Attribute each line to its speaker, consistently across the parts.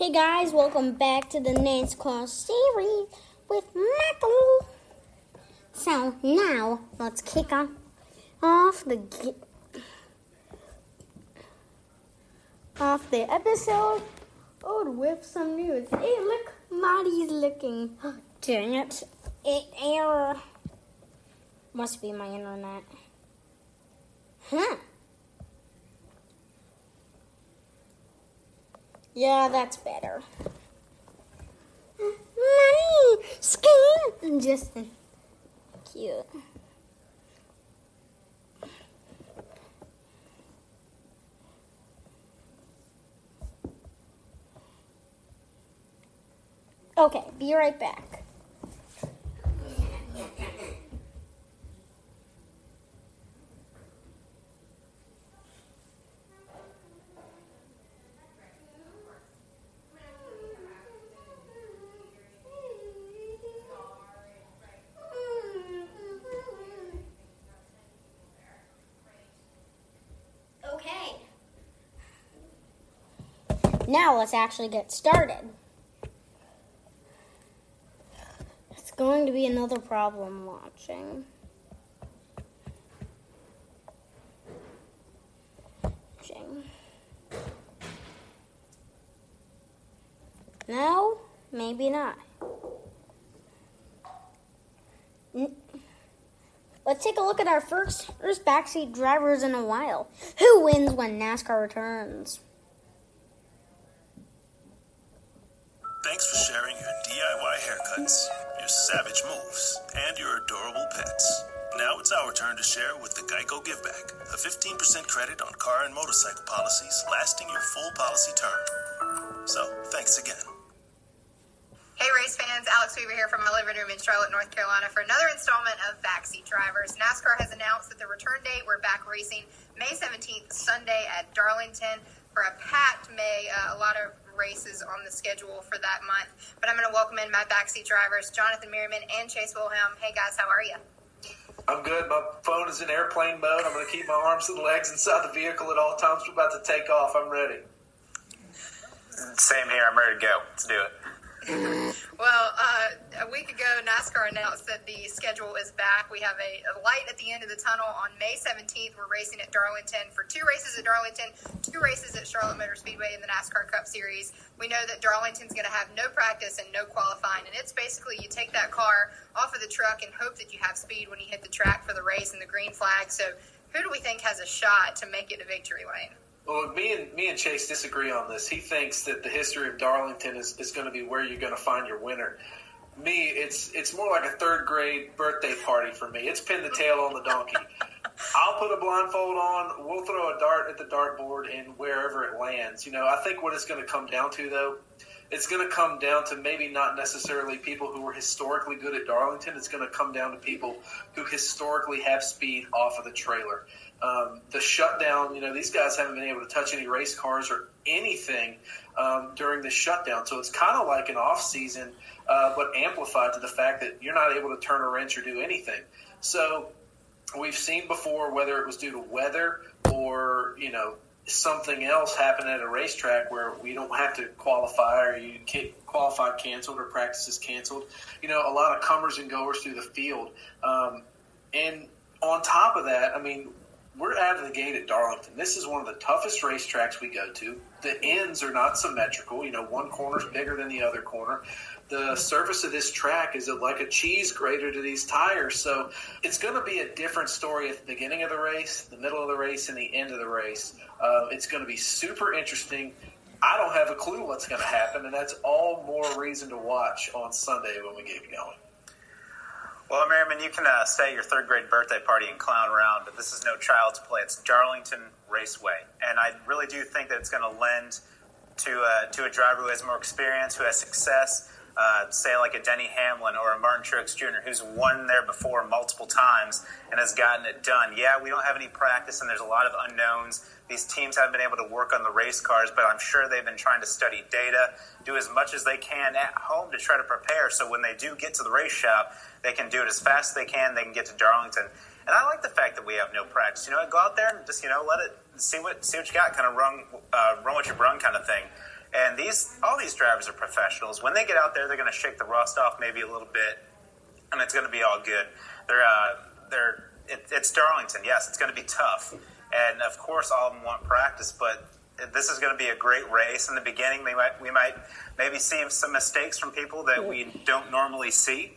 Speaker 1: Hey guys, welcome back to the Nance NASCAR series with Michael. So now let's kick off, off the off the episode oh, with some news. Hey, look, Marty's looking. Dang it! It error. Must be my internet. Huh? Yeah, that's better. Money, skin, just cute. Okay, be right back. Okay. Now let's actually get started. It's going to be another problem. Watching. No, maybe not. N- Let's take a look at our first, first backseat drivers in a while. Who wins when NASCAR returns?
Speaker 2: Thanks for sharing your DIY haircuts, your savage moves, and your adorable pets. Now it's our turn to share with the Geico Give Back, a 15% credit on car and motorcycle policies lasting your full policy term. So, thanks again.
Speaker 3: Hey, race fans, Alex Weaver here from my living room in Charlotte, North Carolina for another installment of Backseat Drivers. NASCAR has announced that the return date, we're back racing May 17th, Sunday at Darlington for a packed May. Uh, a lot of races on the schedule for that month. But I'm going to welcome in my backseat drivers, Jonathan Merriman and Chase Wilhelm. Hey, guys, how are you?
Speaker 4: I'm good. My phone is in airplane mode. I'm going to keep my arms and legs inside the vehicle at all times. We're about to take off. I'm ready.
Speaker 5: Same here. I'm ready to go. Let's do it.
Speaker 3: Well, uh, a week ago, NASCAR announced that the schedule is back. We have a, a, light at the end of the tunnel on May 17th. We're racing at Darlington for two races at Darlington, two races at Charlotte Motor Speedway in the NASCAR Cup Series. We know that Darlington's going to have no practice and no qualifying, and it's basically you take that car off of the truck and hope that you have speed when you hit the track for the race and the green flag. So, who do we think has a shot to make it to victory lane?
Speaker 4: Well, me and me and Chase disagree on this. He thinks that the history of Darlington is, is going to be where you're going to find your winner. Me, it's it's more like a third grade birthday party for me. It's pin the tail on the donkey. I'll put a blindfold on. We'll throw a dart at the dartboard and wherever it lands. You know, I think what it's going to come down to though, it's going to come down to maybe not necessarily people who were historically good at Darlington. It's going to come down to people who historically have speed off of the trailer. Um, the shutdown, you know, these guys haven't been able to touch any race cars or anything um, during the shutdown. So it's kind of like an off season, uh, but amplified to the fact that you're not able to turn a wrench or do anything. So we've seen before, whether it was due to weather or, you know, something else happen at a racetrack where we don't have to qualify or you get qualified canceled or practices canceled. You know, a lot of comers and goers through the field. Um, and on top of that, I mean, we're out of the gate at Darlington. This is one of the toughest racetracks we go to. The ends are not symmetrical. You know, one corner's bigger than the other corner. The surface of this track is like a cheese grater to these tires. So it's going to be a different story at the beginning of the race, the middle of the race, and the end of the race. Uh, it's going to be super interesting. I don't have a clue what's going to happen, and that's all more reason to watch on Sunday when we get going.
Speaker 5: Well, Merriman, you can uh, stay at your third grade birthday party and clown around, but this is no child's play. It's Darlington Raceway, and I really do think that it's going to lend to uh, to a driver who has more experience, who has success. Uh, say like a Denny Hamlin or a Martin Truex Jr., who's won there before multiple times and has gotten it done. Yeah, we don't have any practice, and there's a lot of unknowns. These teams haven't been able to work on the race cars, but I'm sure they've been trying to study data, do as much as they can at home to try to prepare. So when they do get to the race shop, they can do it as fast as they can. They can get to Darlington, and I like the fact that we have no practice. You know, go out there and just you know let it see what see what you got, kind of run uh, run what you run, kind of thing. And these all these drivers are professionals. When they get out there, they're going to shake the rust off maybe a little bit, and it's going to be all good. They're uh, they're it, it's Darlington. Yes, it's going to be tough, and of course, all of them want practice, but this is going to be a great race. In the beginning, we might we might maybe see some mistakes from people that we don't normally see.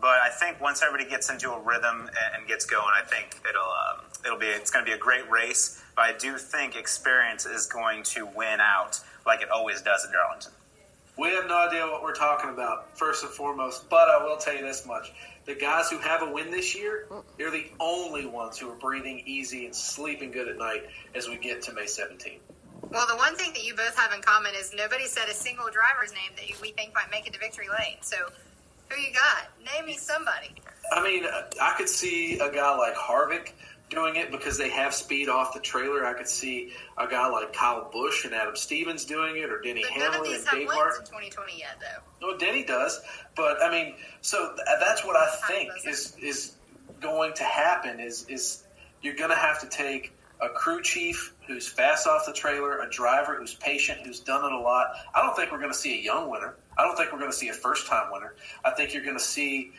Speaker 5: But I think once everybody gets into a rhythm and gets going, I think it'll um, it'll be it's going to be a great race. But I do think experience is going to win out like it always does in Darlington.
Speaker 4: We have no idea what we're talking about, first and foremost. But I will tell you this much: the guys who have a win this year, they're the only ones who are breathing easy and sleeping good at night as we get to May 17th.
Speaker 3: Well, the one thing that you both have in common is nobody said a single driver's name that we think might make it to victory lane. So, who you got? Name me somebody.
Speaker 4: I mean, I could see a guy like Harvick doing it because they have speed off the trailer. I could see a guy like Kyle Busch and Adam Stevens doing it, or Denny
Speaker 3: But
Speaker 4: Hamlin and Dave
Speaker 3: wins
Speaker 4: Martin.
Speaker 3: 2020 yet, though.
Speaker 4: No, Denny does, but I mean, so th- that's what I think is is going to happen. Is is you're going to have to take a crew chief who's fast off the trailer, a driver who's patient, who's done it a lot. I don't think we're going to see a young winner. I don't think we're going to see a first time winner. I think you're going to see,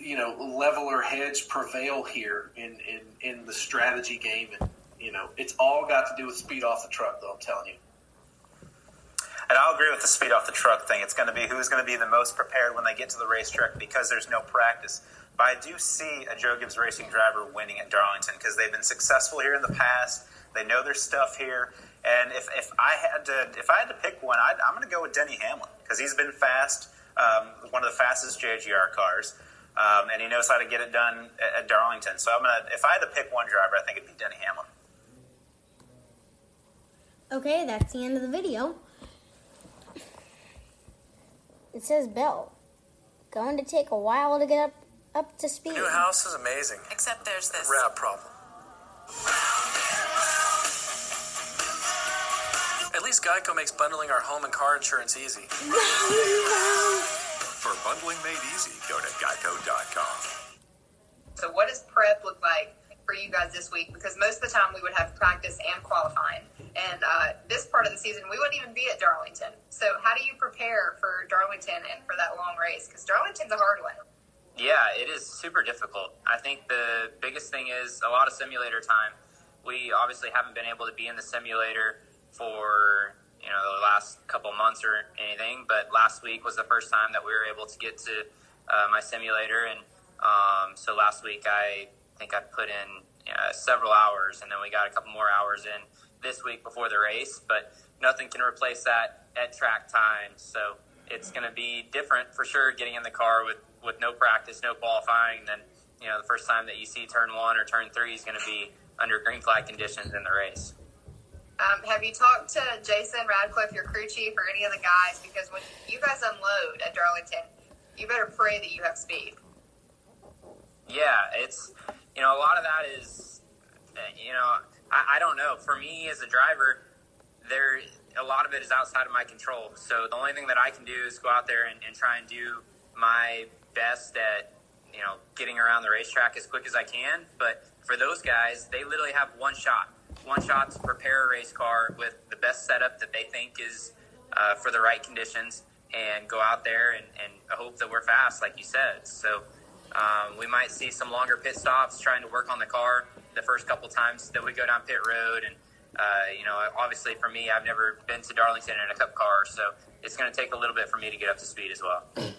Speaker 4: you know, leveler heads prevail here in in in the strategy game, and you know, it's all got to do with speed off the truck. Though I'm telling you.
Speaker 5: And I'll agree with the speed off the truck thing. It's going to be who's going to be the most prepared when they get to the racetrack because there's no practice. But I do see a Joe Gibbs Racing driver winning at Darlington because they've been successful here in the past. They know their stuff here. And if, if I had to if I had to pick one, I'd, I'm going to go with Denny Hamlin because he's been fast, um, one of the fastest JGR cars, um, and he knows how to get it done at, at Darlington. So I'm gonna if I had to pick one driver, I think it'd be Denny Hamlin.
Speaker 1: Okay, that's the end of the video. It says Bell. Going to take a while to get up up to speed.
Speaker 6: New house is amazing.
Speaker 7: Except there's this.
Speaker 6: Rap problem. At least Geico makes bundling our home and car insurance easy.
Speaker 8: For bundling made easy, go to geico.com.
Speaker 3: So, what does prep look like for you guys this week? Because most of the time we would have practice and qualifying, and uh, this part of the season we wouldn't even be at Darlington. So, how do you prepare for Darlington and for that long race? Because Darlington's a hard one.
Speaker 9: Yeah, it is super difficult. I think the biggest thing is a lot of simulator time. We obviously haven't been able to be in the simulator for you know the last couple months or anything, but last week was the first time that we were able to get to uh, my simulator, and um, so last week I think I put in uh, several hours, and then we got a couple more hours in this week before the race, but nothing can replace that at track time. So it's going to be different for sure getting in the car with, with no practice, no qualifying. Then, you know, the first time that you see turn one or turn three is going to be under green flag conditions in the race.
Speaker 3: Um, have you talked to Jason Ratcliff, your crew chief, or any of the guys? Because when you guys unload at Darlington, you better pray that you have speed.
Speaker 9: Yeah, it's, you know, a lot of that is, uh, you know, I, I don't know. For me as a driver, there, a lot of it is outside of my control. So the only thing that I can do is go out there and, and try and do my best at, you know, getting around the racetrack as quick as I can. But for those guys, they literally have one shot, one shot to prepare a race car with the best setup that they think is uh, for the right conditions and go out there and, and hope that we're fast, like you said. So um, we might see some longer pit stops trying to work on the car the first couple times that we go down pit road. And, uh, you know, obviously for me, I've never been to Darlington in a cup car, so it's going to take a little bit for me to get up to speed as well.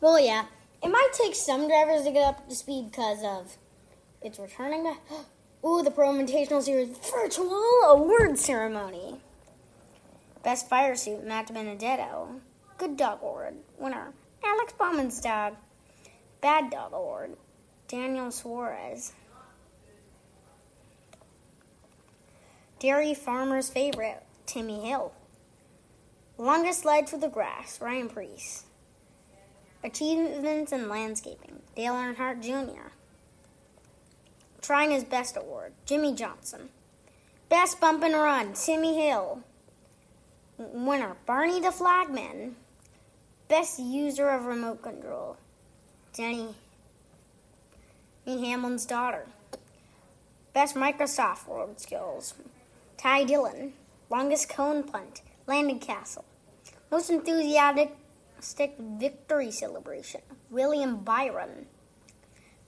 Speaker 1: Well, yeah. It might take some drivers to get up to speed because of it's returning to. Ooh, the Pro Series virtual award ceremony. Best fire suit, Matt DiBenedetto. Good dog award, winner, Alex Bowman's dog. Bad dog award, Daniel Suarez. Dairy farmer's favorite, Timmy Hill. Longest slide through the grass, Ryan Preece. Achievements in Landscaping, Dale Earnhardt Jr. Trying His Best Award, Jimmie Johnson. Best Bump and Run, Timmy Hill. Winner, Barney the Flagman. Best User of Remote Control, Denny Hamlin's daughter. Best Microsoft World Skills, Ty Dillon. Longest Cone Punt, Landon Cassill. Most enthusiastic victory celebration. William Byron.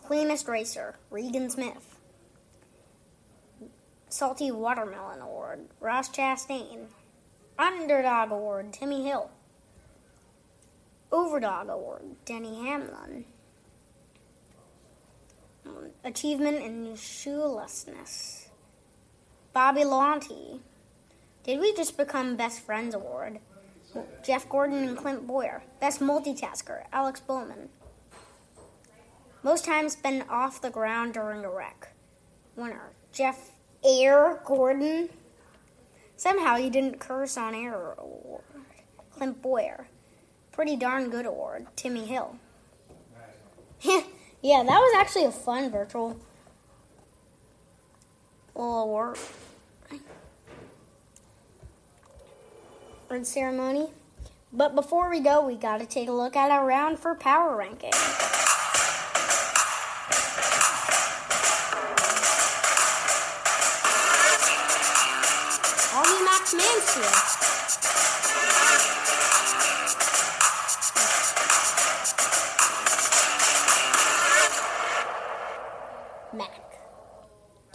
Speaker 1: Cleanest racer. Regan Smith. Salty Watermelon Award. Ross Chastain. Underdog Award. Timmy Hill. Overdog Award. Denny Hamlin. Achievement in Shoelessness. Bobby Labonte. Did we just become Best Friends Award? Jeff Gordon and Clint Bowyer. Best Multitasker. Alex Bowman. Most times been off the ground during a wreck. Winner. Jeff Air Gordon. Somehow you didn't curse on air award. Clint Bowyer. Pretty darn good award. Timmy Hill. yeah, that was actually a fun virtual little award. ceremony. But before we go, we got to take a look at our round for power ranking. Augie Max Mansfield.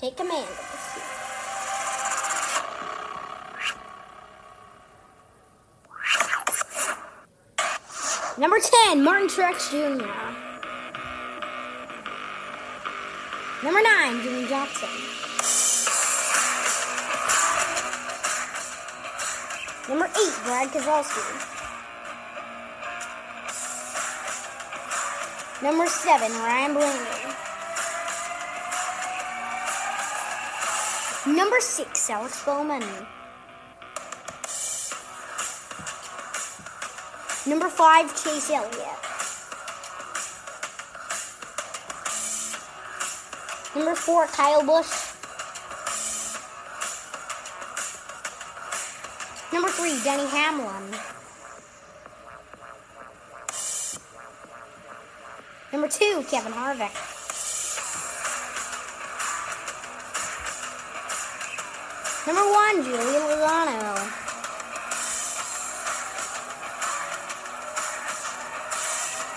Speaker 1: Take command Number 10, Martin Truex Jr. Number 9, Jimmie Johnson. Number 8, Brad Keselowski. Number 7, Ryan Blaney. Number 6, Alex Bowman. Number five, Chase Elliott. Number four, Kyle Busch. Number three, Denny Hamlin. Number two, Kevin Harvick. Number one, Joey Logano.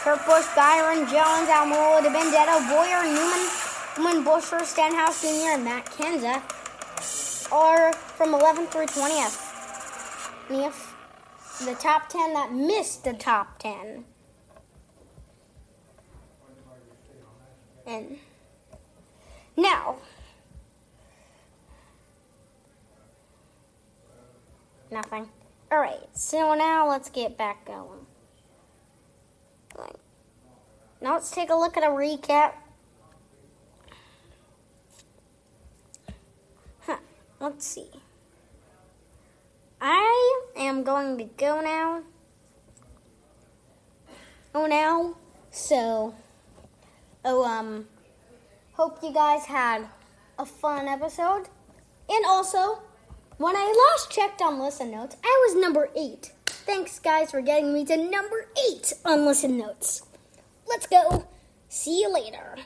Speaker 1: Kurt Busch, Byron, Jones, Almirola, DiBenedetto, Bowyer, Newman, Newman, Buescher, Stenhouse Jr., and Matt Kenseth are from 11th through 20th. If the top 10 that missed the top 10. And now, nothing. All right, so now let's get back going. Now let's take a look at a recap. Huh, let's see. I am going to go now. Oh, now. So, oh, um, hope you guys had a fun episode. And also, when I last checked on Listen Notes, I was number eight. Thanks, guys, for getting me to number eight on Listen Notes. Let's go. See you later.